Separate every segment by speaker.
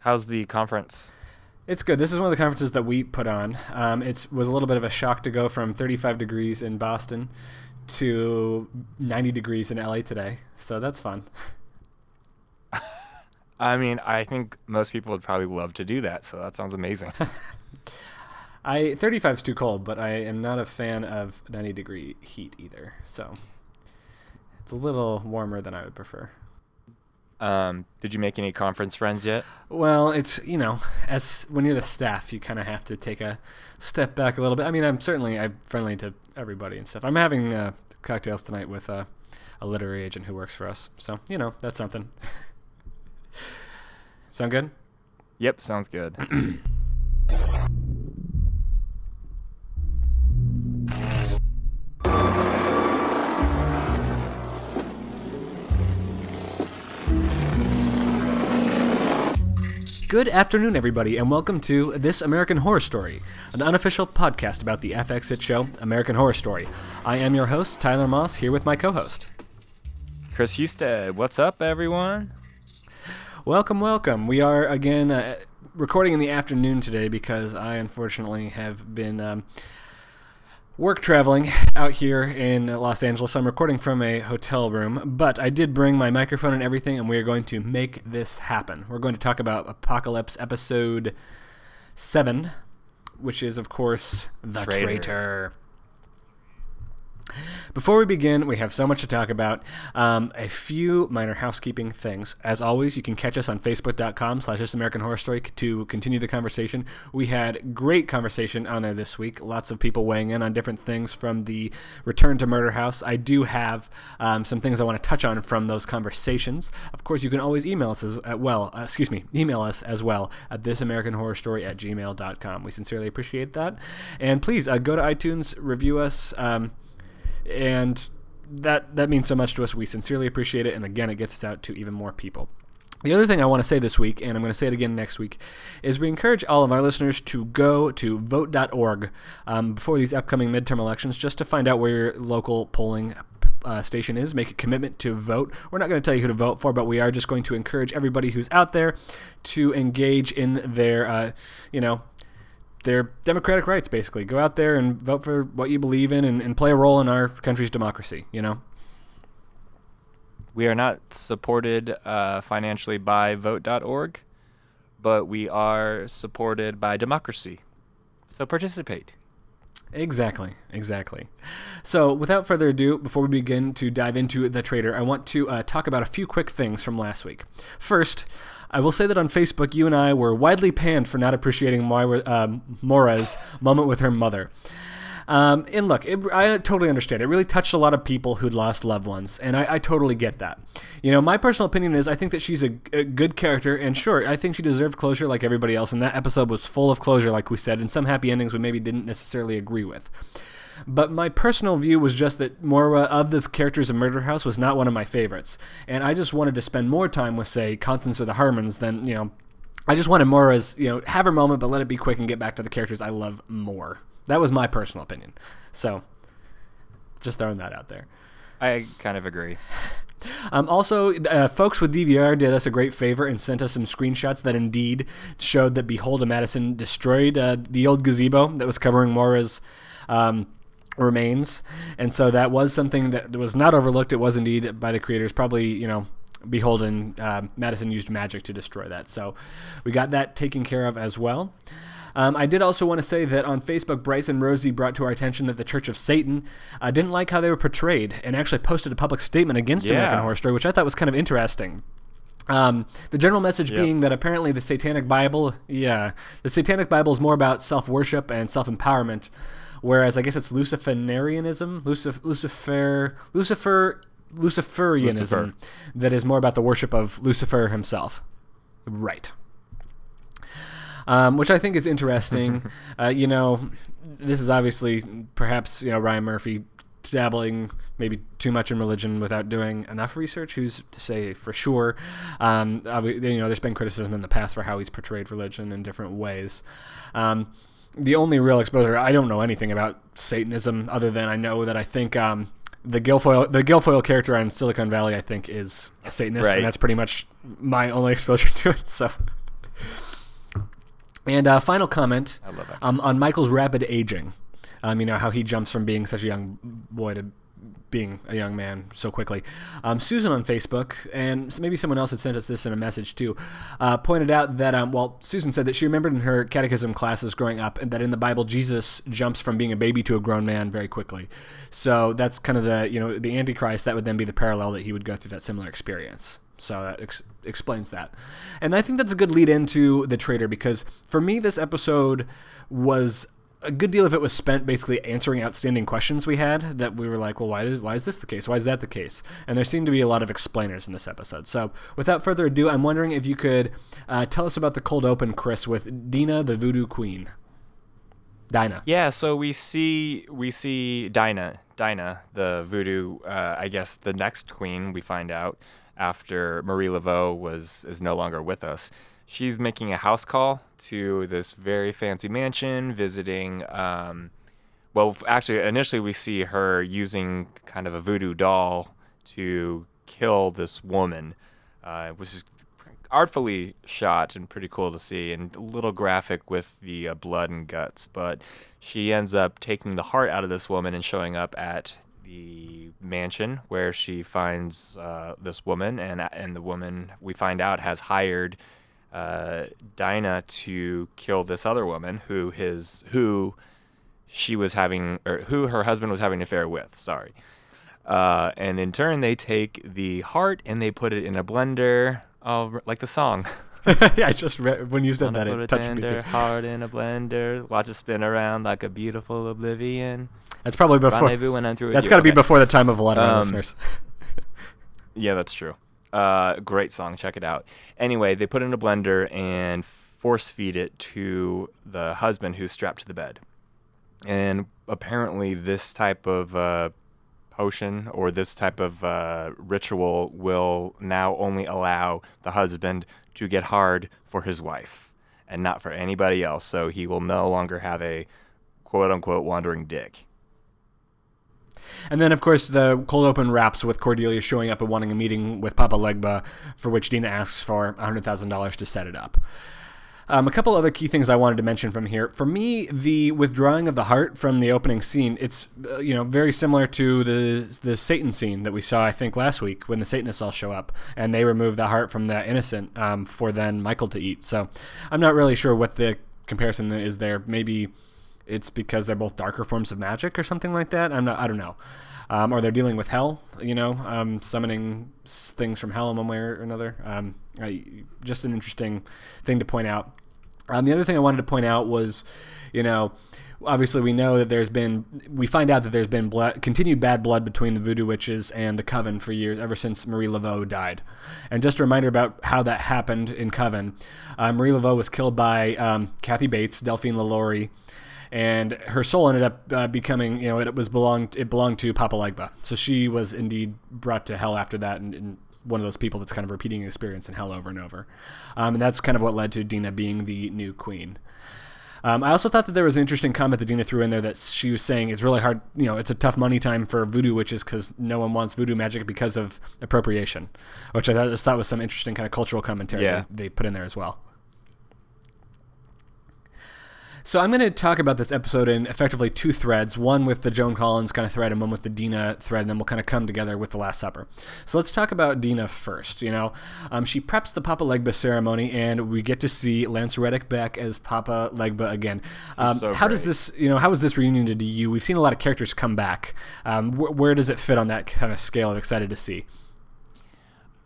Speaker 1: How's the conference?
Speaker 2: It's good. This is one of the conferences that we put on. Um, it was a little bit of a shock to go from 35 degrees in Boston to 90 degrees in LA today. So that's fun.
Speaker 1: I mean, I think most people would probably love to do that, so that sounds amazing.
Speaker 2: I 35 is too cold, but I am not a fan of 90 degree heat either. So it's a little warmer than I would prefer.
Speaker 1: Um, did you make any conference friends yet?
Speaker 2: Well, it's you know, as when you're the staff, you kind of have to take a step back a little bit. I mean, I'm certainly I'm friendly to everybody and stuff. I'm having uh, cocktails tonight with uh, a literary agent who works for us, so you know that's something. Sound good?
Speaker 1: Yep, sounds good.
Speaker 2: Good afternoon, everybody, and welcome to This American Horror Story, an unofficial podcast about the FX hit show American Horror Story. I am your host, Tyler Moss, here with my co host.
Speaker 1: Chris Husted, what's up, everyone?
Speaker 2: Welcome, welcome. We are again uh, recording in the afternoon today because I unfortunately have been um, work traveling out here in Los Angeles. I'm recording from a hotel room, but I did bring my microphone and everything, and we are going to make this happen. We're going to talk about Apocalypse episode 7, which is, of course, The
Speaker 1: Traitor.
Speaker 2: Traitor. Before we begin, we have so much to talk about. Um, a few minor housekeeping things. As always, you can catch us on Facebook.com slash American Horror Story to continue the conversation. We had great conversation on there this week. Lots of people weighing in on different things from the return to Murder House. I do have um, some things I want to touch on from those conversations. Of course, you can always email us as uh, well. Uh, excuse me, email us as well at thisamericanhorrorstory at gmail.com. We sincerely appreciate that. And please uh, go to iTunes, review us. Um, and that that means so much to us. We sincerely appreciate it, and again, it gets us out to even more people. The other thing I want to say this week, and I'm going to say it again next week, is we encourage all of our listeners to go to vote.org um, before these upcoming midterm elections just to find out where your local polling uh, station is. Make a commitment to vote. We're not going to tell you who to vote for, but we are just going to encourage everybody who's out there to engage in their, uh, you know, their democratic rights, basically. Go out there and vote for what you believe in and, and play a role in our country's democracy, you know?
Speaker 1: We are not supported uh, financially by vote.org, but we are supported by democracy. So participate.
Speaker 2: Exactly, exactly. So, without further ado, before we begin to dive into The traitor, I want to uh, talk about a few quick things from last week. First, I will say that on Facebook, you and I were widely panned for not appreciating Moira, um, Mora's moment with her mother. Um, and look, it, I totally understand. It really touched a lot of people who'd lost loved ones, and I, I totally get that. You know, my personal opinion is I think that she's a, a, good character, and sure, I think she deserved closure like everybody else, and that episode was full of closure, like we said, and some happy endings we maybe didn't necessarily agree with. But my personal view was just that Moira of the characters in Murder House was not one of my favorites, and I just wanted to spend more time with, say, Constance or the Harmons than, you know, I just wanted Moira's, you know, have her moment, but let it be quick and get back to the characters I love more. That was my personal opinion. So, just throwing that out there.
Speaker 1: I kind of agree.
Speaker 2: Um, also, uh, folks with DVR did us a great favor and sent us some screenshots that indeed showed that Behold a Madison destroyed uh, the old gazebo that was covering Moira's um, remains. And so that was something that was not overlooked. It was indeed by the creators. Probably, you know, beholden. uh, Madison used magic to destroy that. So we got that taken care of as well. Um, I did also want to say that on Facebook, Bryce and Rosie brought to our attention that the Church of Satan uh, didn't like how they were portrayed and actually posted a public statement against
Speaker 1: Yeah.
Speaker 2: American Horror Story, which I thought was kind of interesting. Um, the general message
Speaker 1: Yep.
Speaker 2: being that apparently the Satanic Bible, yeah, the Satanic Bible is more about self worship and self empowerment, whereas I guess it's Luciferianism, Lucif- Lucifer, Lucifer, Luciferianism
Speaker 1: Lucifer.
Speaker 2: that is more about the worship of Lucifer himself. Right. Um, which I think is interesting. uh, you know, this is obviously perhaps you know Ryan Murphy dabbling maybe too much in religion without doing enough research. Who's to say for sure? Um, you know, there's been criticism in the past for how he's portrayed religion in different ways. Um, the only real exposure I don't know anything about Satanism other than I know that I think um, the Gilfoyle the Gilfoyle character on Silicon Valley I think is a Satanist,
Speaker 1: Right.
Speaker 2: and that's pretty much my only exposure to it. So. And uh, final comment
Speaker 1: I love that.
Speaker 2: um, on Michael's rapid aging. Um, you know how he jumps from being such a young boy to being a young man so quickly. Um, Susan on Facebook, and maybe someone else had sent us this in a message too, uh, pointed out that, um, well, Susan said that she remembered in her catechism classes growing up and that in the Bible, Jesus jumps from being a baby to a grown man very quickly. So that's kind of the, you know, the Antichrist, that would then be the parallel that he would go through that similar experience. So that ex- explains that. And I think that's a good lead into the traitor because for me, this episode was a good deal of it was spent basically answering outstanding questions we had that we were like, well, why, did, why is this the case? Why is that the case? And there seemed to be a lot of explainers in this episode. So without further ado, I'm wondering if you could uh, tell us about the cold open, Chris, with Dinah the Voodoo Queen. Dinah.
Speaker 1: Yeah, so we see we see Dinah, Dinah, the voodoo. Uh, I guess the next queen. We find out after Marie Laveau was is no longer with us. She's making a house call to this very fancy mansion, visiting. Um, well, actually, initially we see her using kind of a voodoo doll to kill this woman, uh, which is artfully shot and pretty cool to see, and a little graphic with the uh, blood and guts. But she ends up taking the heart out of this woman and showing up at the mansion where she finds uh, this woman, and and the woman we find out has hired uh, Dinah to kill this other woman who his who she was having or who her husband was having an affair with. Sorry. Uh, and in turn, they take the heart and they put it in a blender, oh, like the song.
Speaker 2: yeah, I just read, when you said
Speaker 1: Wanna
Speaker 2: that,
Speaker 1: put
Speaker 2: it
Speaker 1: a
Speaker 2: touched me
Speaker 1: tender
Speaker 2: too.
Speaker 1: heart in a blender, watch it spin around like a beautiful oblivion.
Speaker 2: That's probably before.
Speaker 1: Rendezvous when I'm through
Speaker 2: That's got to be before the time of a lot of
Speaker 1: Um,
Speaker 2: listeners.
Speaker 1: Yeah, that's true. Uh, great song. Check it out. Anyway, they put it in a blender and force feed it to the husband who's strapped to the bed. And apparently, this type of uh, potion or this type of uh, ritual will now only allow the husband to get hard for his wife and not for anybody else. So he will no longer have a quote unquote wandering dick.
Speaker 2: And then, of course, the cold open wraps with Cordelia showing up and wanting a meeting with Papa Legba, for which Dinah asks for $100,000 to set it up. Um, a couple other key things I wanted to mention from here. For me, the withdrawing of the heart from the opening scene, it's uh, you know very similar to the the Satan scene that we saw I think last week when the Satanists all show up and they remove the heart from the innocent um, for then Michael to eat. So I'm not really sure what the comparison is there. Maybe it's because they're both darker forms of magic or something like that. I'm not. I don't know. Um, or they're dealing with hell, you know, um, summoning things from hell in one way or another. Um, I, just an interesting thing to point out. Um, the other thing I wanted to point out was, you know, obviously we know that there's been, we find out that there's been blood, continued bad blood between the voodoo witches and the coven for years, ever since Marie Laveau died. And just a reminder about how that happened in Coven. Uh, Marie Laveau was killed by um, Kathy Bates, Delphine LaLaurie, and her soul ended up uh, becoming, you know, it was belonged, it belonged to Papa Legba. So she was indeed brought to hell after that, and, and one of those people that's kind of repeating an experience in hell over and over. Um, and that's kind of what led to Dinah being the new queen. Um, I also thought that there was an interesting comment that Dinah threw in there that she was saying it's really hard, you know, it's a tough money time for voodoo witches because no one wants voodoo magic because of appropriation, which I thought, just thought was some interesting kind of cultural commentary
Speaker 1: Yeah.
Speaker 2: they, they put in there as well. So I'm going to talk about this episode in effectively two threads, one with the Joan Collins kind of thread and one with the Dinah thread, and then we'll kind of come together with the Last Supper. So let's talk about Dinah first. You know, um, she preps the Papa Legba ceremony, and we get to see Lance Reddick back as Papa Legba again. Um,
Speaker 1: so
Speaker 2: how does this, you know, how is this reunion to you? We've seen a lot of characters come back. Um, wh- where does it fit on that kind of scale? I'm excited to see.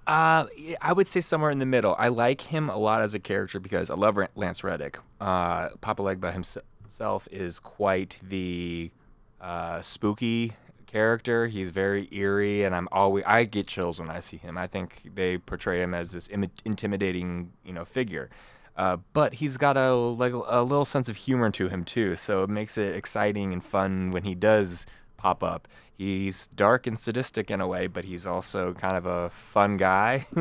Speaker 1: Uh, I would say somewhere in the middle. I like him a lot as a character because I love Lance Reddick. Uh, Papa Legba hims- himself is quite the uh, spooky character. He's very eerie, and I'm always I get chills when I see him. I think they portray him as this Im- intimidating, you know, figure. Uh, but he's got a like a little sense of humor to him too, so it makes it exciting and fun when he does pop up. He's dark and sadistic in a way, but he's also kind of a fun guy.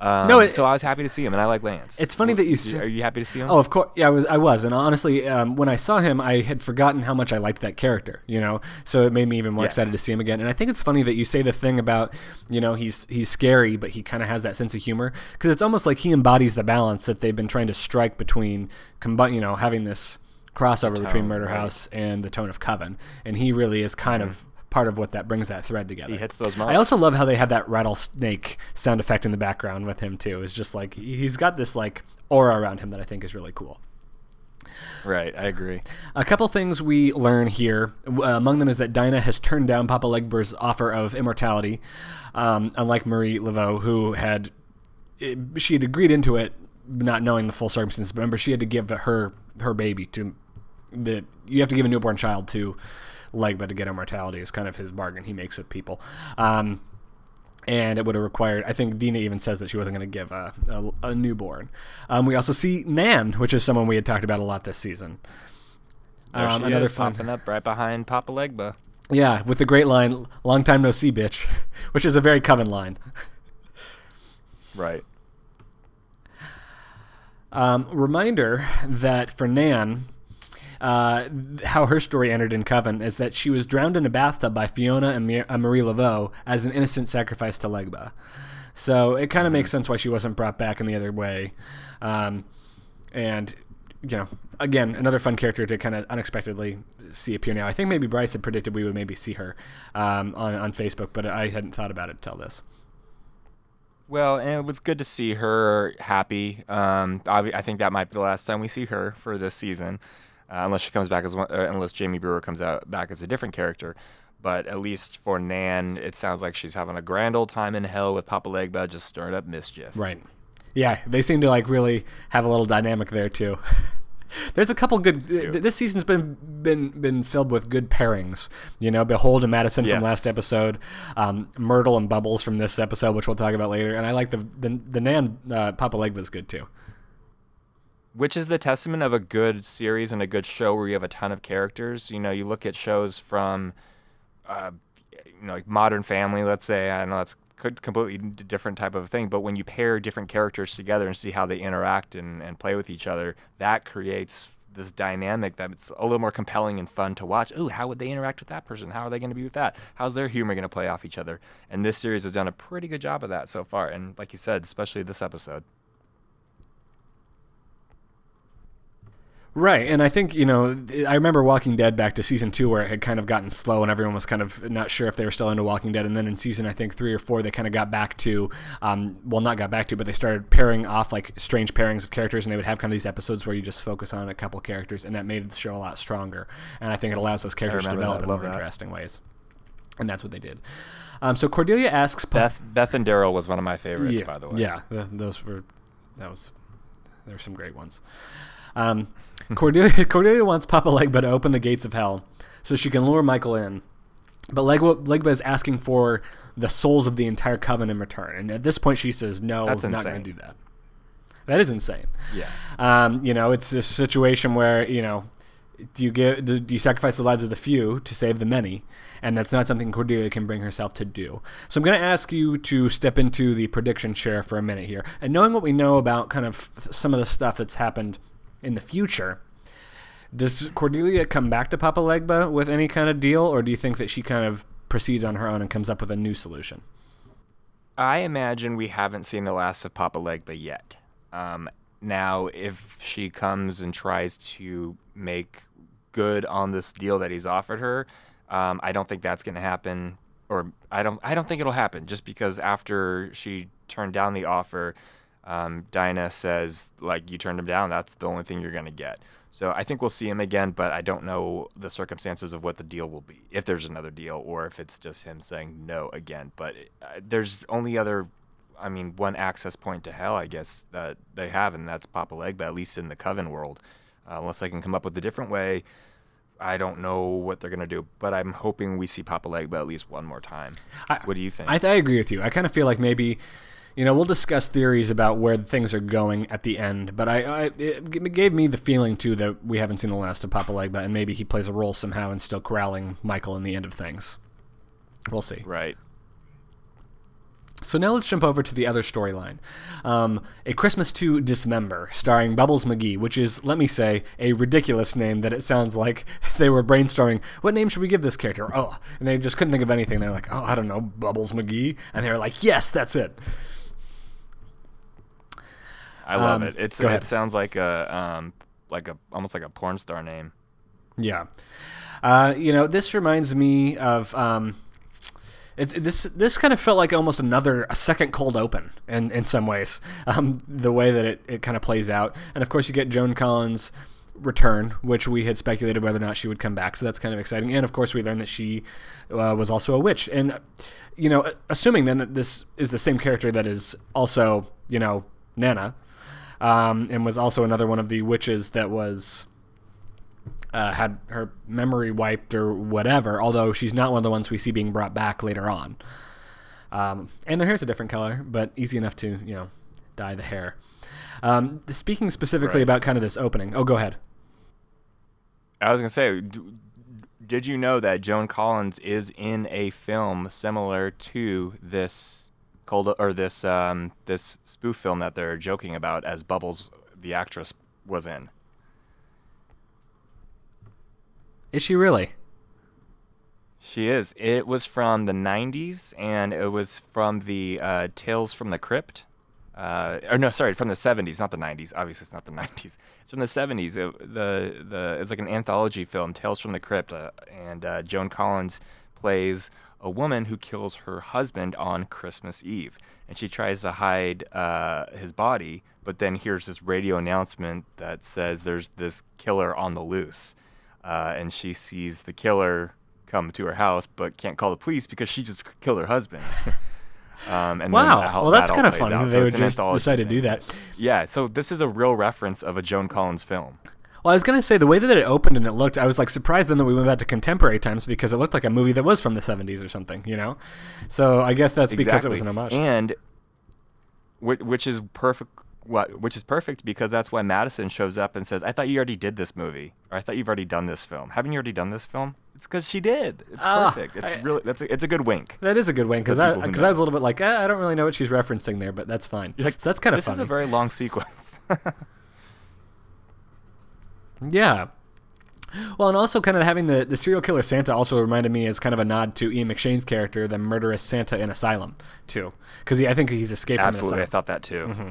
Speaker 1: um,
Speaker 2: No, it-
Speaker 1: so I was happy to see him, and I like Lance.
Speaker 2: It's funny that you
Speaker 1: Are you happy to see him?
Speaker 2: Oh, of course. Yeah, I was. I was, and honestly, um, when I saw him, I had forgotten how much I liked that character. You know, so it made me even more
Speaker 1: Yes.
Speaker 2: excited to see him again. And I think it's funny that you say the thing about, you know, he's he's scary, but he kind of has that sense of humor because it's almost like he embodies the balance that they've been trying to strike between, combi- you know, having this crossover between Murder
Speaker 1: right.
Speaker 2: House and the tone of Coven, and he really is kind of part of what that brings that thread together.
Speaker 1: He hits those marks.
Speaker 2: I also love how they have that rattlesnake sound effect in the background with him too. It's just like he's got this like aura around him that I think is really cool.
Speaker 1: Right, I agree.
Speaker 2: A couple things we learn here. Uh, among them is that Dinah has turned down Papa Legba's offer of immortality, um, unlike Marie Laveau, who had it, she had agreed into it, not knowing the full circumstances. But remember, she had to give her her baby to the. You have to give a newborn child to Legba to get immortality. Is kind of his bargain he makes with people. Um, and it would have required. I think Dinah even says that she wasn't going to give a, a, a newborn. Um, we also see Nan, which is someone we had talked about a lot this season. Um, another
Speaker 1: is,
Speaker 2: fun,
Speaker 1: popping up right behind Papa Legba.
Speaker 2: yeah, with the great line, "Long time no see, bitch," which is a very Coven line.
Speaker 1: Right.
Speaker 2: Um, reminder that for Nan, uh, how her story entered in Coven is that she was drowned in a bathtub by Fiona and Marie Laveau as an innocent sacrifice to Legba. So it kind of makes sense why she wasn't brought back in the other way. Um, and, you know, again, another fun character to kind of unexpectedly see appear now. I think maybe Bryce had predicted we would maybe see her um, on, on Facebook, but I hadn't thought about it until this.
Speaker 1: Well, and it was good to see her happy. Um, obvi- I think that might be the last time we see her for this season, uh, unless she comes back as one, uh, unless Jamie Brewer comes out back as a different character. But at least for Nan, it sounds like she's having a grand old time in hell with Papa Legba, just stirring up mischief.
Speaker 2: Right. Yeah, they seem to like really have a little dynamic there too. There's a couple good. th- This season's been been been filled with good pairings. You know, Behold and Madison from last episode, um, Myrtle and Bubbles from this episode, which we'll talk about later. And I like the the, the Nan uh, Papa Legba's good too.
Speaker 1: Which is the testament of a good series and a good show where you have a ton of characters. You know, you look at shows from, uh, you know, like Modern Family. Let's say I know that's completely different type of thing, but when you pair different characters together and see how they interact and, and play with each other, that creates this dynamic that's a little more compelling and fun to watch. Ooh, how would they interact with that person? How are they going to be with that? How's their humor going to play off each other? And this series has done a pretty good job of that so far. And like you said, especially this episode.
Speaker 2: Right, and I think you know I remember Walking Dead back to season two where it had kind of gotten slow and everyone was kind of not sure if they were still into Walking Dead, and then in season I think three or four they kind of got back to, um, well not got back to, but they started pairing off like strange pairings of characters, and they would have kind of these episodes where you just focus on a couple characters, and that made the show a lot stronger, and I think it allows those characters to develop in more
Speaker 1: that.
Speaker 2: interesting ways, and that's what they did. Um, so Cordelia asks
Speaker 1: Beth, Beth and Daryl was one of my favorites,
Speaker 2: yeah,
Speaker 1: by the way.
Speaker 2: Yeah, th- those were that was there were some great ones. Um, Cordelia Cordelia wants Papa Legba to open the gates of hell so she can lure Michael in. But Legba, Legba is asking for the souls of the entire coven in return, and at this point she says, "No,
Speaker 1: That's
Speaker 2: not going to do that." That is insane.
Speaker 1: Yeah.
Speaker 2: Um, you know, it's this situation where you know, do you give do you sacrifice the lives of the few to save the many, and that's not something Cordelia can bring herself to do. So I'm going to ask you to step into the prediction chair for a minute here, and knowing what we know about kind of some of the stuff that's happened in the future. Does Cordelia come back to Papa Legba with any kind of deal, or do you think that she kind of proceeds on her own and comes up with a new solution?
Speaker 1: I imagine we haven't seen the last of Papa Legba yet. Um, now, if she comes and tries to make good on this deal that he's offered her, um, I don't think that's going to happen. Or I don't, I don't think it'll happen. Just because after she turned down the offer, um, Dinah says like you turned him down. That's the only thing you're going to get. So I think we'll see him again, but I don't know the circumstances of what the deal will be, if there's another deal, or if it's just him saying no again. But uh, there's only other, I mean, one access point to hell, I guess, that they have, and that's Papa Legba, at least in the Coven world. Uh, unless they can come up with a different way, I don't know what they're gonna do. But I'm hoping we see Papa Legba at least one more time.
Speaker 2: I-
Speaker 1: what do you think?
Speaker 2: I, I agree with you. I kind of feel like maybe, you know, we'll discuss theories about where things are going at the end, but I, I it gave me the feeling too that we haven't seen the last of Papa Legba, and maybe he plays a role somehow in still corralling Michael in the end of things. We'll see.
Speaker 1: Right.
Speaker 2: So now let's jump over to the other storyline. Um, a Christmas to Dismember, starring Bubbles McGee, which is, let me say, a ridiculous name that it sounds like they were brainstorming, what name should we give this character? Oh, and they just couldn't think of anything. They're like, oh, I don't know, Bubbles McGee. And they were like, yes, that's it.
Speaker 1: I love
Speaker 2: Um,
Speaker 1: it. It's it
Speaker 2: ahead.
Speaker 1: sounds like a um like a almost like a porn star name.
Speaker 2: Yeah. Uh, you know, this reminds me of um, it's this this kind of felt like almost another a second cold open in in some ways. Um, the way that it, it kind of plays out, and of course you get Joan Collins return, which we had speculated whether or not she would come back. So that's kind of exciting. And of course we learned that she uh, was also a witch. And you know, assuming then that this is the same character that is also you know Nana, um, and was also another one of the witches that was uh, had her memory wiped or whatever, although she's not one of the ones we see being brought back later on. Um, and their hair's a different color, but easy enough to, you know, dye the hair. Um, speaking specifically
Speaker 1: Right.
Speaker 2: about kind of this opening. Oh, go ahead.
Speaker 1: I was gonna say, d- did you know that Joan Collins is in a film similar to this cold or this um this spoof film that they're joking about as Bubbles, the actress, was in?
Speaker 2: Is she really?
Speaker 1: She is. It was from the ~90s, and it was from the uh, Tales from the Crypt. Uh, or no, sorry, from the '70s, not the '90s. Obviously, it's not the '90s. It's from the '70s. It, the the it's like an anthology film, Tales from the Crypt, uh, and uh, Joan Collins plays a woman who kills her husband on Christmas Eve, and she tries to hide uh, his body, but then hears this radio announcement that says there's this killer on the loose, uh, and she sees the killer come to her house, but can't call the police because she just killed her husband. um, and then
Speaker 2: Wow.
Speaker 1: how
Speaker 2: Well, that's
Speaker 1: all
Speaker 2: kind of funny
Speaker 1: out.
Speaker 2: that
Speaker 1: So
Speaker 2: they would just decide to do that.
Speaker 1: Yeah, so this is a real reference of a Joan Collins film.
Speaker 2: Well, I was gonna say the way that it opened and it looked, I was like surprised then that we went back to contemporary times because it looked like a movie that was from the '70s or something, you know. So I guess that's because it was an homage.
Speaker 1: And which, which is perfect. What, which is perfect because that's why Madison shows up and says, "I thought you already did this movie, or I thought you've already done this film. Haven't you already done this film?" It's because she did. It's
Speaker 2: Ah,
Speaker 1: perfect. It's
Speaker 2: I-
Speaker 1: really that's a, it's a good wink.
Speaker 2: That is a good wink because I,
Speaker 1: people who
Speaker 2: 'cause
Speaker 1: know.
Speaker 2: I was a little bit like eh, I don't really know what she's referencing there, but that's fine.
Speaker 1: You're like,
Speaker 2: so that's kind of
Speaker 1: this
Speaker 2: funny.
Speaker 1: is a very long sequence.
Speaker 2: yeah. Well, and also kind of having the, the serial killer Santa also reminded me as kind of a nod to Ian McShane's character, the murderous Santa in Asylum, too, because I think he's escaped
Speaker 1: Absolutely, I thought that too.
Speaker 2: Mm-hmm.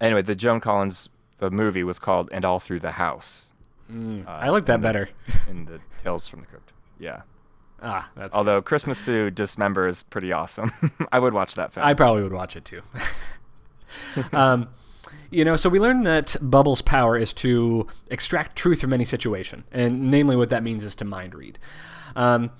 Speaker 1: Anyway, the Joan Collins the movie was called "And All Through the House."
Speaker 2: Mm,
Speaker 1: uh,
Speaker 2: I like that
Speaker 1: in the-
Speaker 2: better.
Speaker 1: in the Tales from the Crypt. Yeah.
Speaker 2: ah, that's.
Speaker 1: Although Christmas to Dismember is pretty awesome. I would watch that film.
Speaker 2: I probably would watch it too. um, you know, so we learned that Bubbles' power is to extract truth from any situation, and namely, what that means is to mind read. Um,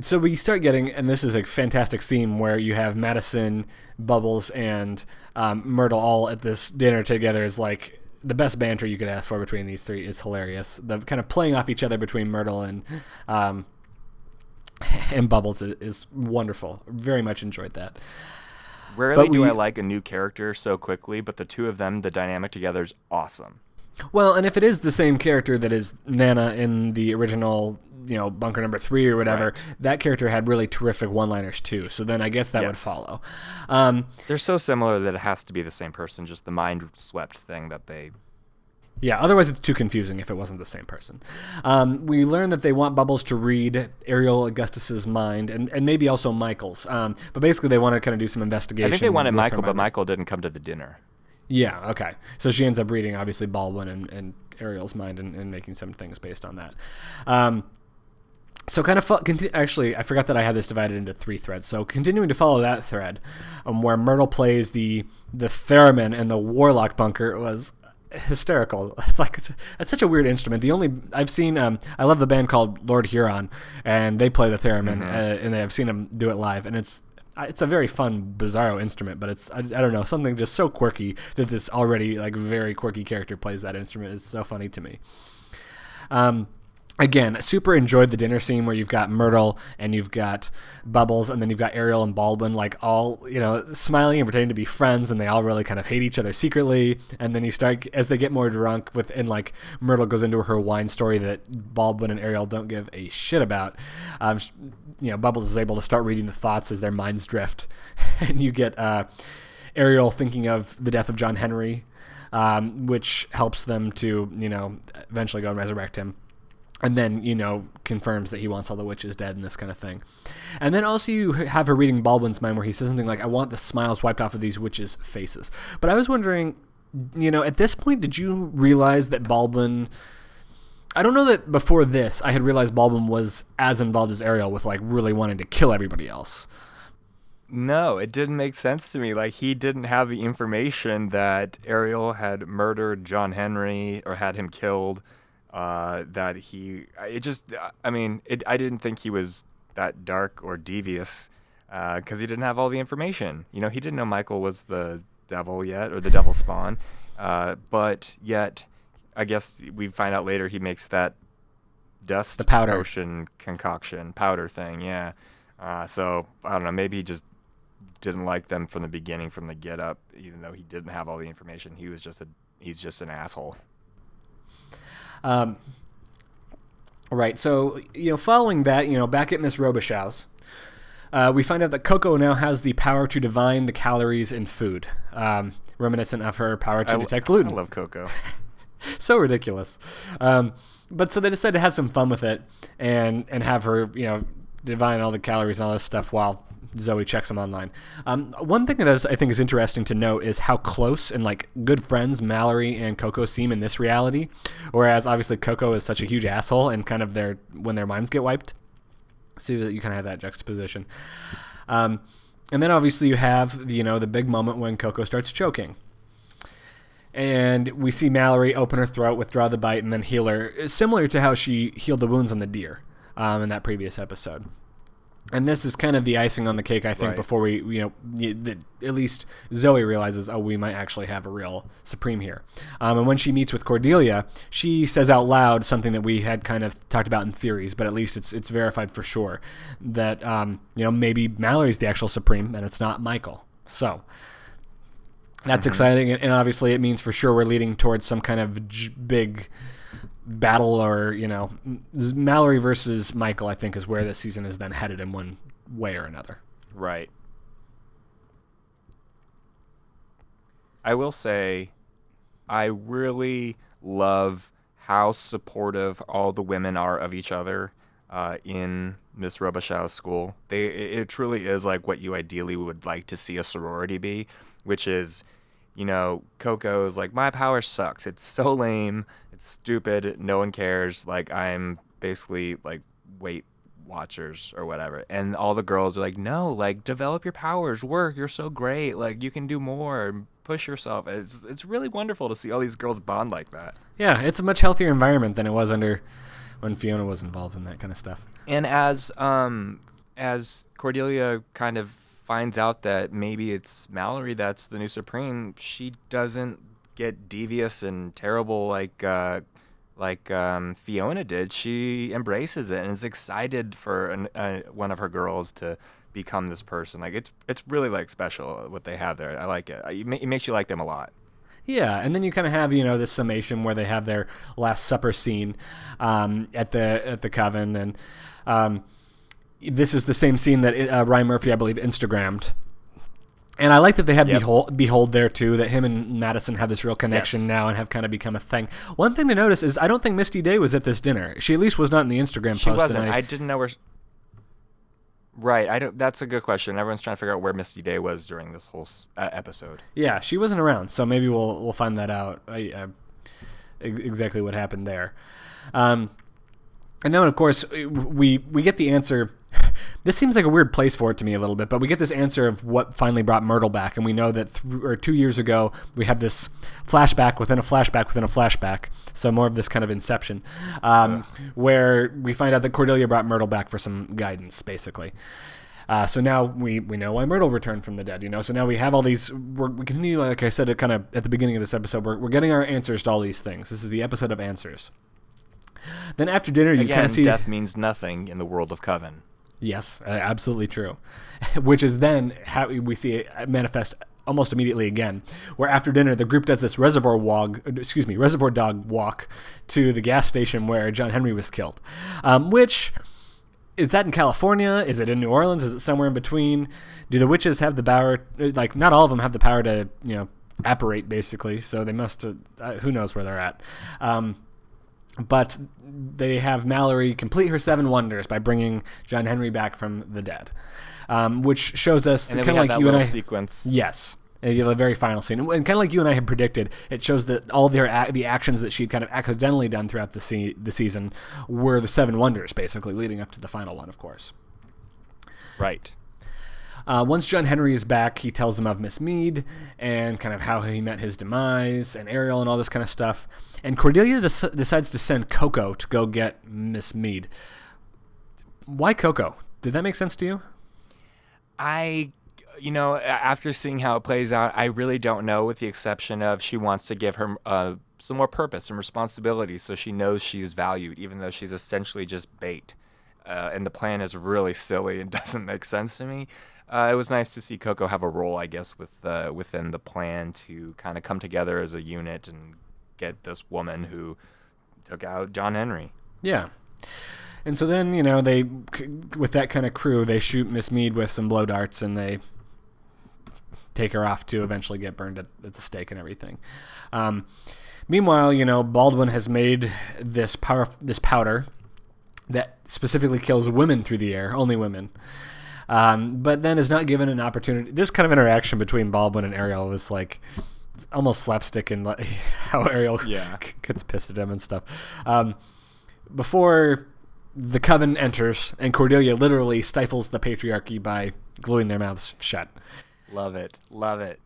Speaker 2: so we start getting, and this is a fantastic scene where you have Madison, Bubbles, and um, Myrtle all at this dinner together. Is like the best banter you could ask for between these three. is hilarious. The kind of playing off each other between Myrtle and um, and Bubbles is, is wonderful. Very much enjoyed that.
Speaker 1: Rarely
Speaker 2: but
Speaker 1: do
Speaker 2: we-
Speaker 1: I like a new character so quickly, but the two of them, the dynamic together is awesome.
Speaker 2: Well, and if it is the same character that is Nana in the original, you know, Bunker Number Three or whatever,
Speaker 1: Right.
Speaker 2: that character had really terrific one-liners too. So then I guess that would follow. Um,
Speaker 1: They're so similar that it has to be the same person, just the mind swept thing that they.
Speaker 2: Yeah, otherwise it's too confusing if it wasn't the same person. Um, we learn that they want Bubbles to read Ariel Augustus's mind and, and maybe also Michael's. Um, but basically, they want to kind of do some investigation.
Speaker 1: I think they wanted Michael, but. Michael didn't come to the dinner.
Speaker 2: Yeah, okay. So she ends up reading, obviously, Baldwin and, and Ariel's mind and, and making some things based on that. Um, so kind of fo- conti- actually, I forgot that I had this divided into three threads. So continuing to follow that thread, um, where Myrtle plays the the theremin in the Warlock bunker was hysterical. like it's, it's such a weird instrument. The only I've seen, um, I love the band called Lord Huron, and they play the theremin, uh, and I've seen them do it live, and it's it's a very fun bizarro instrument but it's I, I don't know something just so quirky that this already like very quirky character plays that instrument is so funny to me um again, super enjoyed the dinner scene where you've got Myrtle and you've got Bubbles, and then you've got Ariel and Baldwin, like all you know, smiling and pretending to be friends, and they all really kind of hate each other secretly. And then you start as they get more drunk with, and like Myrtle goes into her wine story that Baldwin and Ariel don't give a shit about. Um, you know, Bubbles is able to start reading the thoughts as their minds drift, and you get uh, Ariel thinking of the death of John Henry. Um, which helps them to, you know, eventually go and resurrect him and then you know confirms that he wants all the witches dead and this kind of thing. And then also you have her reading baldwin's mind where he says something like i want the smiles wiped off of these witches faces. But i was wondering you know at this point did you realize that baldwin i don't know that before this i had realized baldwin was as involved as ariel with like really wanting to kill everybody else.
Speaker 1: No, it didn't make sense to me. Like he didn't have the information that Ariel had murdered John Henry or had him killed uh, that he it just I mean it, I didn't think he was that dark or devious because uh, he didn't have all the information. You know, he didn't know Michael was the devil yet or the devil spawn, uh, but yet I guess we find out later he makes that dust
Speaker 2: the powder
Speaker 1: potion concoction powder thing. Yeah. Uh, so I don't know. Maybe he just didn't like them from the beginning, from the get up, even though he didn't have all the information. He was just a he's just an asshole.
Speaker 2: Um, right. So, you know, following that, you know, back at Miss Robichaux's, uh, we find out that Coco now has the power to divine the calories in food, um, reminiscent of her power to I detect gluten.
Speaker 1: I love Coco.
Speaker 2: so ridiculous. Um, but so they decided to have some fun with it and and have her, you know, divine all the calories and all this stuff while Zoe checks them online. Um, one thing that I think is interesting to note is how close and like good friends Mallory and Coco seem in this reality, whereas obviously Coco is such a huge asshole and kind of their when their minds get wiped. So you kind of have that juxtaposition. Um, and then obviously you have you know the big moment when Coco starts choking. And we see Mallory open her throat, withdraw the bite, and then heal her, similar to how she healed the wounds on the deer um, in that previous episode and this is kind of the icing on the cake, I think, right. before we, you know, at least Zoe realizes, oh, we might actually have a real Supreme here. Um, and when she meets with Cordelia, she says out loud something that we had kind of talked about in theories, but at least it's it's verified for sure that um, you know maybe Mallory's the actual Supreme and it's not Michael. So that's mm-hmm. exciting, and obviously it means for sure we're leading towards some kind of j- big battle or you know Mallory versus Michael I think is where this season is then headed in one way or another.
Speaker 1: Right. I will say I really love how supportive all the women are of each other uh, in Miss Robichaux's school. They it truly is like what you ideally would like to see a sorority be, which is you know, Coco's like, my power sucks. It's so lame. It's stupid. No one cares. Like, I'm basically like Weight Watchers or whatever. And all the girls are like, no, like, develop your powers, work. You're so great. Like, you can do more. Push yourself. It's, it's really wonderful to see all these girls bond like that.
Speaker 2: Yeah, it's a much healthier environment than it was under when Fiona was involved in that kind of stuff.
Speaker 1: And as um as Cordelia kind of finds out that maybe it's Mallory that's the new Supreme, she doesn't get devious and terrible like uh, like um, Fiona did. She embraces it and is excited for an, uh, one of her girls to become this person. Like it's it's really like special what they have there. I like it. It makes you like them a lot.
Speaker 2: Yeah, and then you kind of have you know this summation where they have their Last Supper scene um, at the at the coven, and um, this is the same scene that uh, Ryan Murphy, I believe, Instagrammed. And I like that they have yep. Behold, Behold there too. That him and Madison have this real connection yes. now and have kind of become a thing. One thing to notice is I don't think Misty Day was at this dinner. She at least was not in the Instagram
Speaker 1: she
Speaker 2: post.
Speaker 1: She wasn't. I, I, didn't know where. Right. I don't. That's a good question. Everyone's trying to figure out where Misty Day was during this whole uh, episode.
Speaker 2: Yeah, she wasn't around. So maybe we'll we'll find that out. I, exactly what happened there. Um, and then, of course, we we get the answer. This seems like a weird place for it to me a little bit, but we get this answer of what finally brought Myrtle back, and we know that th- or two years ago we have this flashback within a flashback within a flashback. So more of this kind of Inception, um, where we find out that Cordelia brought Myrtle back for some guidance, basically. Uh, so now we, we know why Myrtle returned from the dead, you know. So now we have all these. we continue, like I said, kind of at the beginning of this episode. We're, we're getting our answers to all these things. This is the episode of answers. Then after dinner, you kind of see
Speaker 1: death means nothing in the world of Coven.
Speaker 2: Yes, uh, absolutely true. Which is then how we see it manifest almost immediately again, where after dinner the group does this reservoir walk, excuse me, reservoir dog walk to the gas station where John Henry was killed. Um, which is that in California? Is it in New Orleans? Is it somewhere in between? Do the witches have the power? Like, not all of them have the power to, you know, apparate basically. So they must. Uh, who knows where they're at? Um, but they have Mallory complete her seven wonders by bringing John Henry back from the dead, um, which shows us kind of like you and I.
Speaker 1: sequence.
Speaker 2: Yes. The very final scene, and kind of like you and I had predicted, it shows that all their the actions that she'd kind of accidentally done throughout the se- the season were the seven wonders, basically leading up to the final one, of course.
Speaker 1: Right.
Speaker 2: Uh, once John Henry is back, he tells them of Miss Mead and kind of how he met his demise and Ariel and all this kind of stuff. And Cordelia des- decides to send Coco to go get Miss Mead. Why Coco? Did that make sense to you?
Speaker 1: I, you know, after seeing how it plays out, I really don't know, with the exception of she wants to give her uh, some more purpose and responsibility so she knows she's valued, even though she's essentially just bait. Uh, and the plan is really silly and doesn't make sense to me. Uh, it was nice to see Coco have a role, I guess, with uh, within the plan to kind of come together as a unit and get this woman who took out John Henry.
Speaker 2: Yeah. And so then, you know, they, with that kind of crew, they shoot Miss Mead with some blow darts and they take her off to eventually get burned at, at the stake and everything. Um, meanwhile, you know, Baldwin has made this power, this powder that specifically kills women through the air, only women. Um, but then is not given an opportunity. This kind of interaction between Baldwin and Ariel was like almost slapstick in like, how Ariel
Speaker 1: Yeah.
Speaker 2: gets pissed at him and stuff. Um, before the coven enters, and Cordelia literally stifles the patriarchy by gluing their mouths shut.
Speaker 1: Love it. Love it.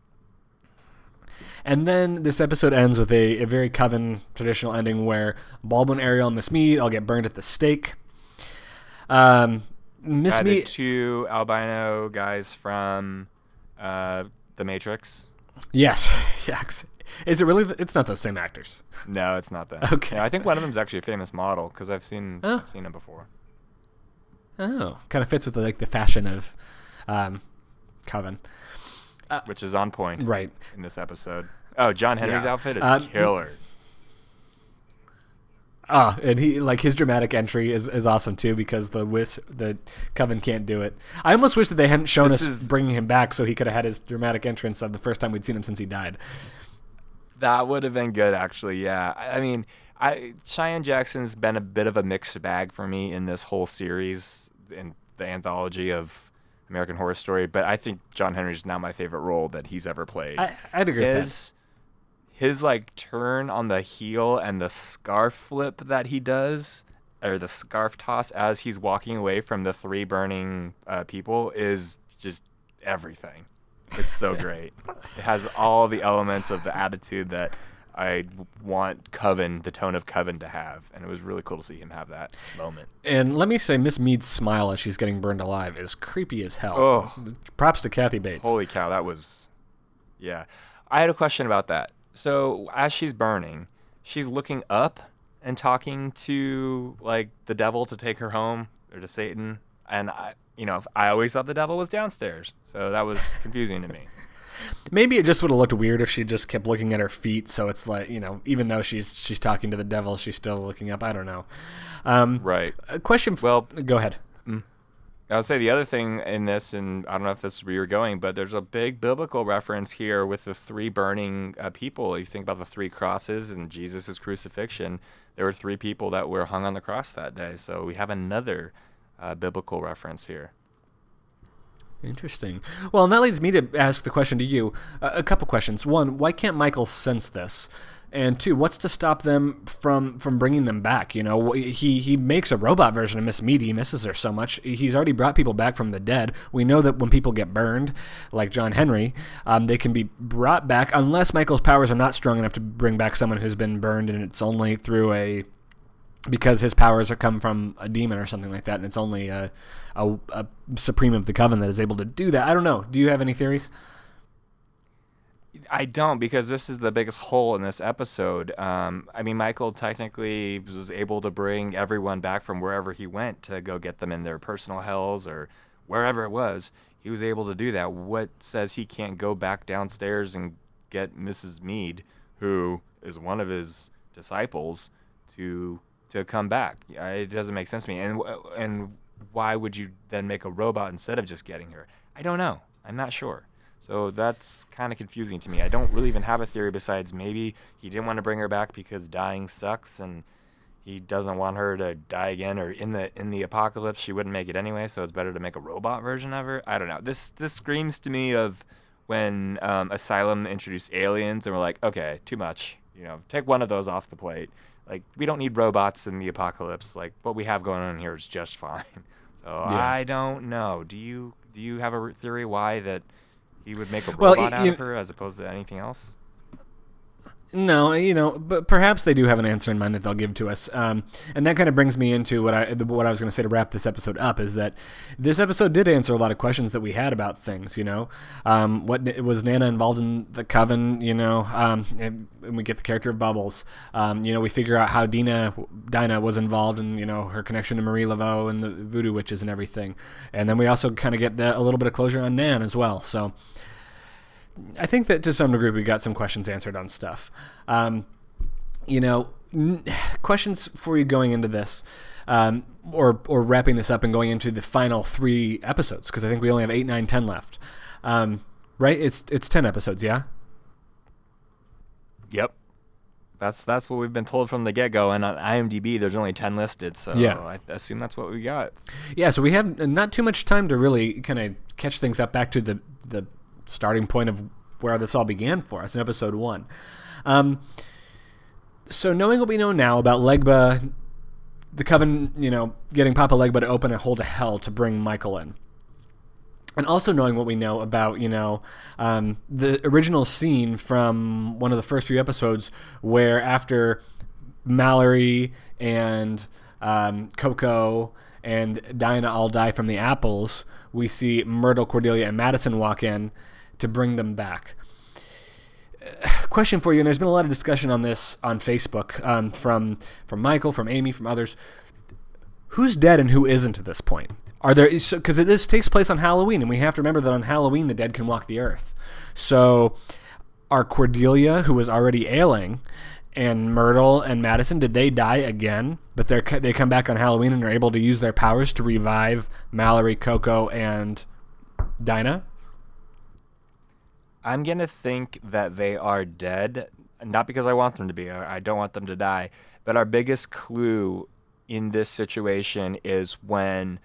Speaker 2: And then this episode ends with a, a very coven traditional ending where Baldwin, Ariel, and Miss Mead all get burned at the stake. Um, Miss Me.
Speaker 1: two albino guys from uh, The Matrix.
Speaker 2: yes, yes. Is it really? It's not those same actors.
Speaker 1: No, it's not them.
Speaker 2: Okay.
Speaker 1: Yeah, I think one of them's actually a famous model because I've seen
Speaker 2: Oh.
Speaker 1: I've seen him before.
Speaker 2: Oh, kind of fits with the, like the fashion of um, coven,
Speaker 1: which is on point
Speaker 2: right?
Speaker 1: in this episode. Oh, John Henry's
Speaker 2: Yeah.
Speaker 1: outfit is
Speaker 2: Uh,
Speaker 1: killer.
Speaker 2: Ah, and he like his dramatic entry is, is awesome too because the wis- the coven can't do it. I almost wish that they hadn't shown
Speaker 1: This
Speaker 2: us
Speaker 1: is-
Speaker 2: bringing him back so he could have had his dramatic entrance of the first time we'd seen him since he died.
Speaker 1: That would have been good, actually. Yeah, I, I mean, I Cheyenne Jackson's been a bit of a mixed bag for me in this whole series in the anthology of American Horror Story, but I think John Henry's now my favorite role that he's ever played.
Speaker 2: I, I'd agree with that.
Speaker 1: His like turn on the heel and the scarf flip that he does or the scarf toss as he's walking away from the three burning uh, people is just everything it's so great it has all the elements of the attitude that i want coven the tone of coven to have and it was really cool to see him have that moment
Speaker 2: And let me say, Miss Mead's smile as she's getting burned alive is creepy as hell.
Speaker 1: Oh.
Speaker 2: Props to Kathy Bates.
Speaker 1: Holy cow, that was yeah. I had a question about that. So as she's burning, she's looking up and talking to like the devil to take her home or to Satan. And I you know, I always thought the devil was downstairs. So that was confusing to me.
Speaker 2: Maybe it just would have looked weird if she just kept looking at her feet. So it's like you know, even though she's she's talking to the devil, she's still looking up. I don't know. Um,
Speaker 1: Right.
Speaker 2: A question. F-
Speaker 1: Well-
Speaker 2: go ahead.
Speaker 1: I would say the other thing in this, and I don't know if this is where you're going, but there's a big biblical reference here with the three burning uh, people. You think about the three crosses and Jesus' crucifixion. There were three people that were hung on the cross that day. So we have another uh, biblical reference here.
Speaker 2: Interesting. Well, and that leads me to ask the question to you. Uh, a couple questions. One, why can't Michael sense this? And two, what's to stop them from from bringing them back? You know, he he makes a robot version of Miss Meady. He misses her so much. He's already brought people back from the dead. We know that when people get burned, like John Henry, um, they can be brought back unless Michael's powers are not strong enough to bring back someone who's been burned, and it's only through a because his powers are come from a demon or something like that, and it's only a, a, a supreme of the coven that is able to do that. I don't know. Do you have any theories?
Speaker 1: I don't because this is the biggest hole in this episode. Um, I mean, Michael technically was able to bring everyone back from wherever he went to go get them in their personal hells or wherever it was. He was able to do that. What says he can't go back downstairs and get Mrs. Mead, who is one of his disciples, to to come back? It doesn't make sense to me. And and why would you then make a robot instead of just getting her? I don't know. I'm not sure. So that's kind of confusing to me. I don't really even have a theory besides maybe he didn't want to bring her back because dying sucks and he doesn't want her to die again or in the in the apocalypse she wouldn't make it anyway, so it's better to make a robot version of her. I don't know. This this screams to me of when um, Asylum introduced aliens and we're like, okay, too much. You know, take one of those off the plate. Like we don't need robots in the apocalypse. Like what we have going on here is just fine. So yeah. I don't know. Do you do you have a theory why that he would make a robot well, out of her as opposed to anything else?
Speaker 2: No, you know, but perhaps they do have an answer in mind that they'll give to us, um, and that kind of brings me into what I what I was going to say to wrap this episode up is that this episode did answer a lot of questions that we had about things. You know, um, what was Nana involved in the coven? You know, um, and we get the character of Bubbles. Um, you know, we figure out how Dina Dinah was involved in you know her connection to Marie Laveau and the Voodoo Witches and everything, and then we also kind of get the, a little bit of closure on Nan as well. So. I think that to some degree we got some questions answered on stuff. Um, you know, n- questions for you going into this, um, or or wrapping this up and going into the final three episodes because I think we only have eight, nine, ten left. Um, right? It's it's ten episodes, yeah.
Speaker 1: Yep. That's that's what we've been told from the get go, and on IMDb there's only ten listed, so yeah. I assume that's what we got.
Speaker 2: Yeah, so we have not too much time to really kind of catch things up back to the the starting point of where this all began for us in episode one. Um, so knowing what we know now about Legba, the coven, you know, getting Papa Legba to open a hole to hell to bring Michael in. And also knowing what we know about, you know, um, the original scene from one of the first few episodes where after Mallory and um, Coco and Dinah all die from the apples, we see Myrtle, Cordelia, and Madison walk in to bring them back. Question for you, and there's been a lot of discussion on this on Facebook um, from from Michael, from Amy, from others. Who's dead and who isn't at this point? Are there because so, this takes place on Halloween, and we have to remember that on Halloween the dead can walk the earth. So, are Cordelia, who was already ailing, and Myrtle and Madison, did they die again? But they they come back on Halloween and are able to use their powers to revive Mallory, Coco, and Dinah.
Speaker 1: I'm gonna think that they are dead, not because I want them to be. I don't want them to die. But our biggest clue in this situation is when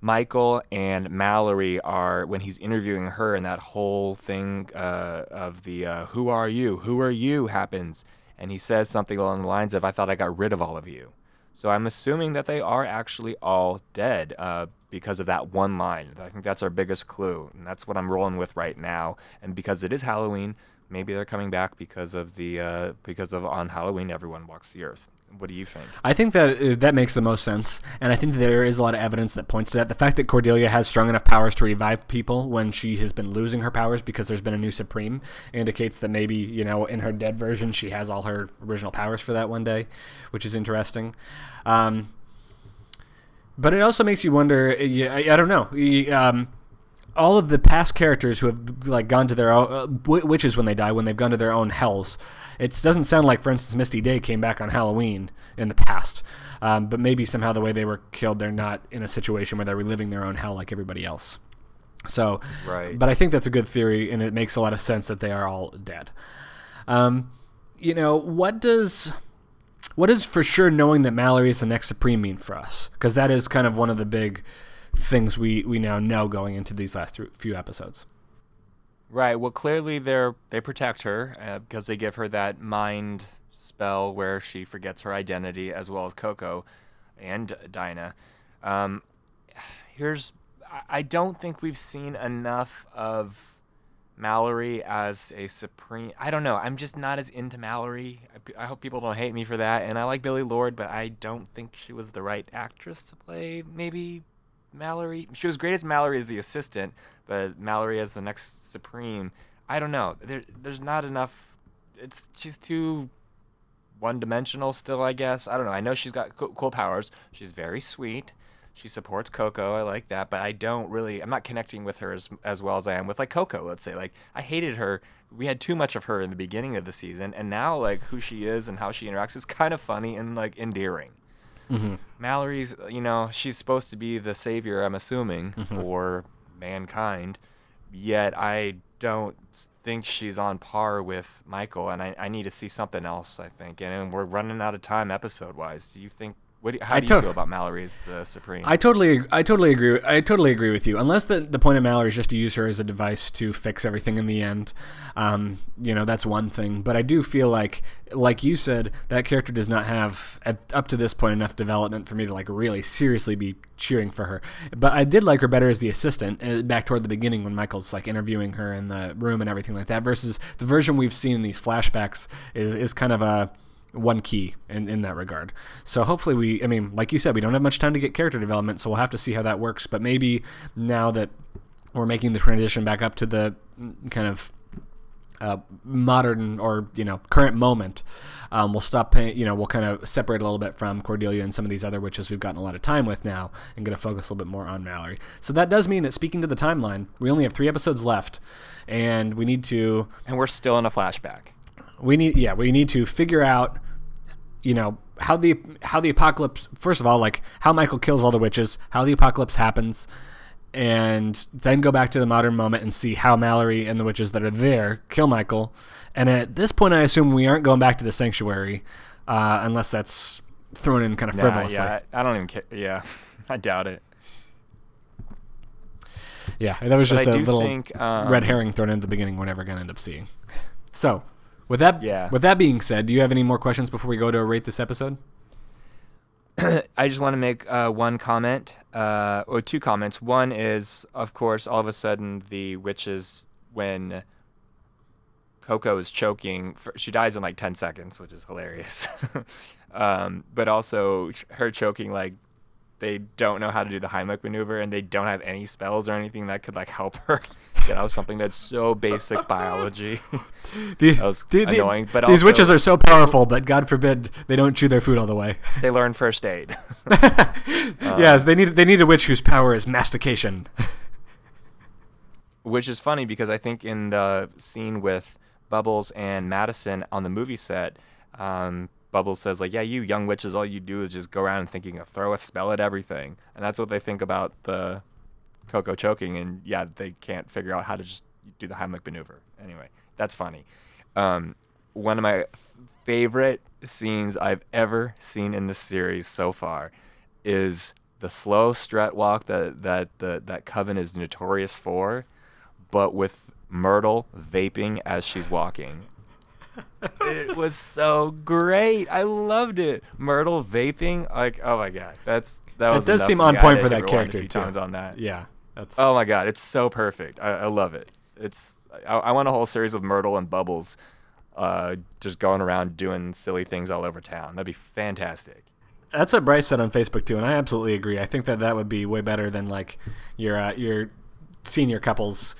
Speaker 1: Michael and Mallory are when he's interviewing her, and that whole thing uh, of the uh, "Who are you? Who are you?" happens, and he says something along the lines of, "I thought I got rid of all of you." So I'm assuming that they are actually all dead uh, because of that one line. I think that's our biggest clue, and that's what I'm rolling with right now. And because it is Halloween, maybe they're coming back because of the uh, because of on Halloween everyone walks the earth. What do you think?
Speaker 2: I think that uh, that makes the most sense, and I think there is a lot of evidence that points to that. The fact that Cordelia has strong enough powers to revive people when she has been losing her powers because there's been a new Supreme indicates that maybe you know in her dead version she has all her original powers for that one day, which is interesting. Um, but it also makes you wonder. I, I don't know. Um, all of the past characters who have like gone to their own uh, witches when they die when they've gone to their own hells it doesn't sound like for instance misty day came back on halloween in the past um, but maybe somehow the way they were killed they're not in a situation where they're reliving their own hell like everybody else so
Speaker 1: right
Speaker 2: but i think that's a good theory and it makes a lot of sense that they are all dead um, you know what does what does for sure knowing that mallory is the next supreme mean for us because that is kind of one of the big things we we now know going into these last few episodes.
Speaker 1: Right. Well, clearly they they protect her uh, because they give her that mind spell where she forgets her identity, as well as Coco and Dinah. Um, here's I don't think we've seen enough of Mallory as a supreme. I don't know. I'm just not as into Mallory. I, I, hope people don't hate me for that. And I like Billie Lourd, but I don't think she was the right actress to play maybe Mallory. She was great as Mallory as the assistant, but Mallory as the next Supreme. I don't know. There, there's not enough. It's she's too one-dimensional still. I guess I don't know. I know she's got cool, cool powers. She's very sweet. She supports Coco. I like that, but I don't really. I'm not connecting with her as as well as I am with like Coco. Let's say like I hated her. We had too much of her in the beginning of the season, and now like who she is and how she interacts is kind of funny and like endearing.
Speaker 2: Mm-hmm.
Speaker 1: Mallory's, you know, she's supposed to be the savior. I'm assuming
Speaker 2: Mm-hmm.
Speaker 1: for mankind, yet I don't think she's on par with Michael, and I, I need to see something else. I think, and we're running out of time episode wise. Do you think? What do, how
Speaker 2: I
Speaker 1: do
Speaker 2: to-
Speaker 1: you feel about Mallory as the supreme?
Speaker 2: I totally, I totally agree. I totally agree with you. Unless the the point of Mallory is just to use her as a device to fix everything in the end, um, you know, that's one thing. But I do feel like, like you said, that character does not have at, up to this point enough development for me to like really seriously be cheering for her. But I did like her better as the assistant uh, back toward the beginning when Michael's like interviewing her in the room and everything like that. Versus the version we've seen in these flashbacks is is kind of a one key in, in that regard. So hopefully we I mean, like you said, we don't have much time to get character development, so we'll have to see how that works. But maybe now that we're making the transition back up to the kind of uh, modern or you know current moment, um, we'll stop paying. You know, we'll kind of separate a little bit from Cordelia and some of these other witches we've gotten a lot of time with now, and going to focus a little bit more on Mallory. So that does mean that speaking to the timeline, we only have three episodes left, and we need to
Speaker 1: and we're still in a flashback.
Speaker 2: We need yeah we need to figure out you know how the how the apocalypse first of all like how michael kills all the witches how the apocalypse happens and then go back to the modern moment and see how mallory and the witches that are there kill michael and at this point i assume we aren't going back to the sanctuary uh, unless that's thrown in kind of
Speaker 1: Nah,
Speaker 2: frivolously
Speaker 1: yeah, I, I don't even care. Yeah, I doubt it.
Speaker 2: Yeah, that was just a little
Speaker 1: think, um,
Speaker 2: red herring thrown in at the beginning. We're never gonna end up seeing. So, with that,
Speaker 1: Yeah.
Speaker 2: with that being said, do you have any more questions before we go to rate this episode?
Speaker 1: I just want to make uh, one comment, uh, or two comments. One is, of course, all of a sudden the witches, when Coco is choking, for, she dies in like 10 seconds, which is hilarious. um, but also, her choking, like, they don't know how to do the Heimlich maneuver and they don't have any spells or anything that could, like, help her out of something that's so basic biology.
Speaker 2: The,
Speaker 1: That was annoying, but
Speaker 2: these
Speaker 1: also-
Speaker 2: witches are so powerful, but God forbid they don't chew their food all the way.
Speaker 1: they learn first aid.
Speaker 2: yes, they need they need a witch whose power is mastication.
Speaker 1: which is funny because I think in the scene with Bubbles and Madison on the movie set, um, Bubbles says like, "Yeah, you young witches, all you do is just go around thinking of throw a spell at everything," and that's what they think about the Coco choking, and yeah, they can't figure out how to just do the Heimlich maneuver. Anyway, that's funny. Um, one of my favorite scenes I've ever seen in this series so far is the slow strut walk that that the, that Coven is notorious for, but with Myrtle vaping as she's walking. it was so great. I loved it. Myrtle vaping, like oh my god, that's that was.
Speaker 2: It
Speaker 1: does
Speaker 2: seem on point for that character, too.
Speaker 1: times on that.
Speaker 2: yeah, that's
Speaker 1: Oh my god, it's so perfect. I, I love it. It's I, I want a whole series with Myrtle and Bubbles, uh, just going around doing silly things all over town. That'd be fantastic.
Speaker 2: That's what Bryce said on Facebook too, and I absolutely agree. I think that that would be way better than like your uh, your senior couples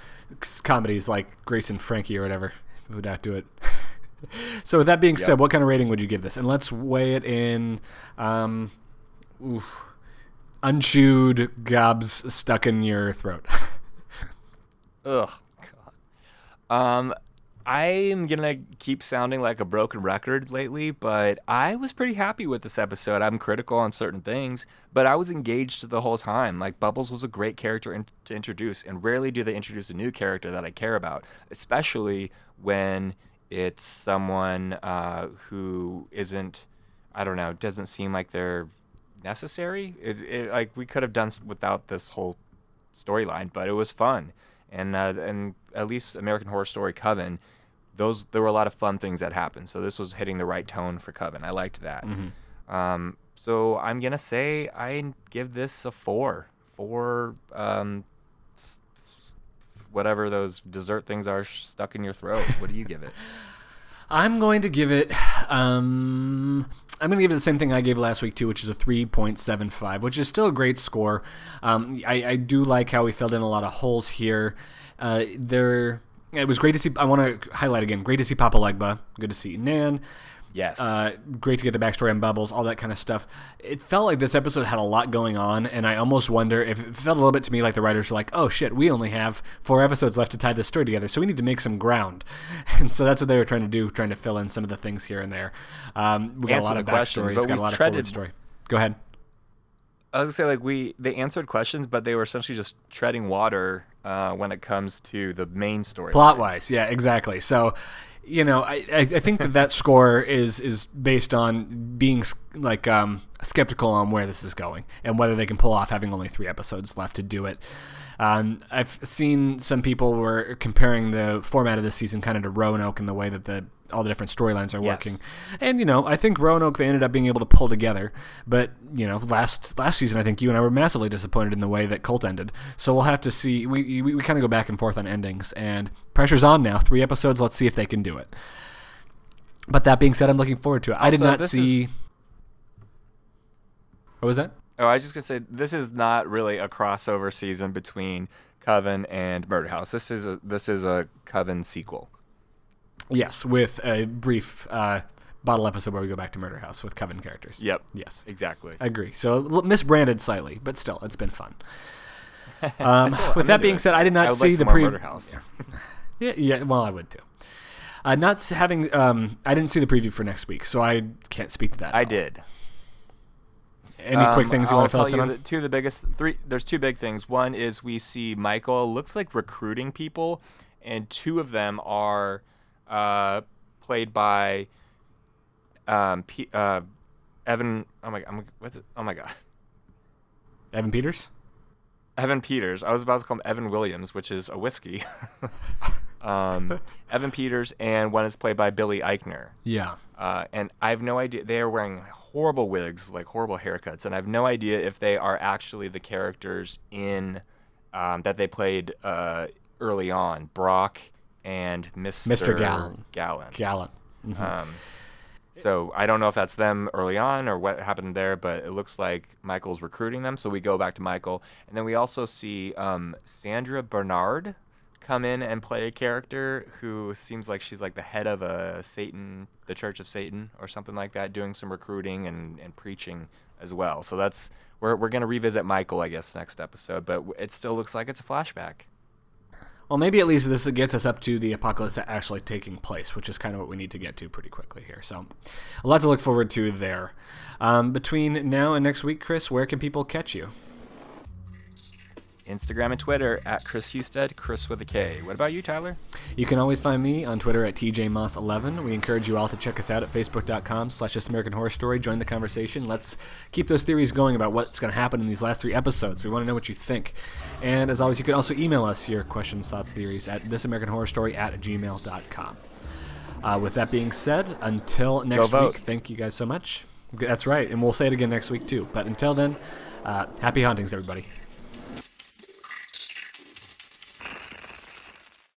Speaker 2: comedies like Grace and Frankie or whatever. Would not do it. so with that being said, what kind of rating would you give this? And let's weigh it in. Um, oof, unchewed gobs stuck in your throat.
Speaker 1: Ugh, God. Um, I'm gonna keep sounding like a broken record lately, but I was pretty happy with this episode. I'm critical on certain things, but I was engaged the whole time. Like Bubbles was a great character in- to introduce, and rarely do they introduce a new character that I care about, especially when it's someone uh, who isn't, I don't know, doesn't seem like they're necessary. It, it, like we could have done without this whole storyline, but it was fun. And uh, and at least American Horror Story Coven, those there were a lot of fun things that happened. So this was hitting the right tone for Coven. I liked that. Um, so I'm gonna say I give this a four. Four. Um, s- s- whatever those dessert things are sh- stuck in your throat. What do you give it?
Speaker 2: I'm going to give it. Um, I'm going to give it the same thing I gave last week too, which is a 3.75, which is still a great score. Um, I, I do like how we filled in a lot of holes here. Uh, there, it was great to see. I want to highlight again. Great to see Papa Legba. Good to see Nan.
Speaker 1: Yes.
Speaker 2: Uh, great to get the backstory on Bubbles, all that kind of stuff. It felt like this episode had a lot going on, and I almost wonder if it felt a little bit to me like the writers were like, "Oh shit, we only have four episodes left to tie this story together, so we need to make some ground." And so that's what they were trying to do, trying to fill in some of the things here and there. Um, we got
Speaker 1: Answer
Speaker 2: a lot of
Speaker 1: questions,
Speaker 2: backstories, got a lot of forward story. Go ahead.
Speaker 1: I was gonna say like we they answered questions, but they were essentially just treading water uh, when it comes to the main story.
Speaker 2: plot wise yeah exactly so you know i i think that that score is is based on being like um skeptical on where this is going and whether they can pull off having only three episodes left to do it. Um, I've seen some people were comparing the format of this season kind of to Roanoke in the way that the all the different storylines are
Speaker 1: Yes.
Speaker 2: working, and you know I think Roanoke they ended up being able to pull together, but you know last last season I think you and I were massively disappointed in the way that Cult ended. So we'll have to see. We we, we kind of go back and forth on endings, and pressure's on now. Three episodes. Let's see if they can do it. But that being said, I'm looking forward to it. I did not see.
Speaker 1: is-
Speaker 2: What was that?
Speaker 1: Oh, I was just gonna say this is not really a crossover season between Coven and Murder House. This is a this is a Coven sequel.
Speaker 2: Yes, with a brief uh, bottle episode where we go back to Murder House with Coven characters.
Speaker 1: Yep.
Speaker 2: Yes.
Speaker 1: Exactly.
Speaker 2: I agree. So misbranded slightly, but still, it's been fun. Um,
Speaker 1: still-
Speaker 2: with
Speaker 1: I'm
Speaker 2: that being
Speaker 1: it.
Speaker 2: said, I did not
Speaker 1: I
Speaker 2: see
Speaker 1: like
Speaker 2: the pre.
Speaker 1: Murder House.
Speaker 2: Yeah, yeah. Well, I would too. Uh, not having. Um, I didn't see the preview for next week, so I can't speak to that.
Speaker 1: I
Speaker 2: all.
Speaker 1: did.
Speaker 2: Any quick
Speaker 1: Um,
Speaker 2: things you
Speaker 1: I'll
Speaker 2: want to
Speaker 1: tell
Speaker 2: us
Speaker 1: the, two of the biggest three. There's two big things. One is we see Michael looks like recruiting people, and two of them are uh, played by um, P, uh, Evan. Oh my, I'm, what's it? Oh my god,
Speaker 2: Evan Peters.
Speaker 1: Evan Peters. I was about to call him Evan Williams, which is a whiskey. um, Evan Peters, and one is played by Billy Eichner.
Speaker 2: Yeah.
Speaker 1: Uh, and I have no idea. They are wearing horrible wigs, like horrible haircuts, and I have no idea if they are actually the characters in um, that they played uh, early on, Brock and Mr.
Speaker 2: Mr. Gallen. Gallant. Mhm.
Speaker 1: Um, so I don't know if that's them early on or what happened there, but it looks like Michael's recruiting them. So we go back to Michael, and then we also see um, Sandra Bernhard come in and play a character who seems like she's like the head of a Satan, the Church of Satan, or something like that, doing some recruiting and, and preaching as well. So that's we're we're gonna revisit Michael, I guess, next episode, but it still looks like it's a flashback.
Speaker 2: Well, maybe at least this gets us up to the apocalypse actually taking place, which is kind of what we need to get to pretty quickly here. So, a lot to look forward to there. Um, between now and next week, Kris, where can people catch you?
Speaker 1: Instagram and Twitter at Kris Husted, Kris with a K. What about you, Tyler?
Speaker 2: You can always find me on Twitter at TJMoss11. We encourage you all to check us out at facebook.com slash This American Horror Story. Join the conversation. Let's keep those theories going about what's going to happen in these last three episodes. We want to know what you think. And as always, you can also email us your questions, thoughts, theories at thisamericanhorrorstory at gmail.com. Uh, with that being said, until next week, thank you guys so much. That's right. And we'll say it again next week, too. But until then, uh, happy hauntings, everybody.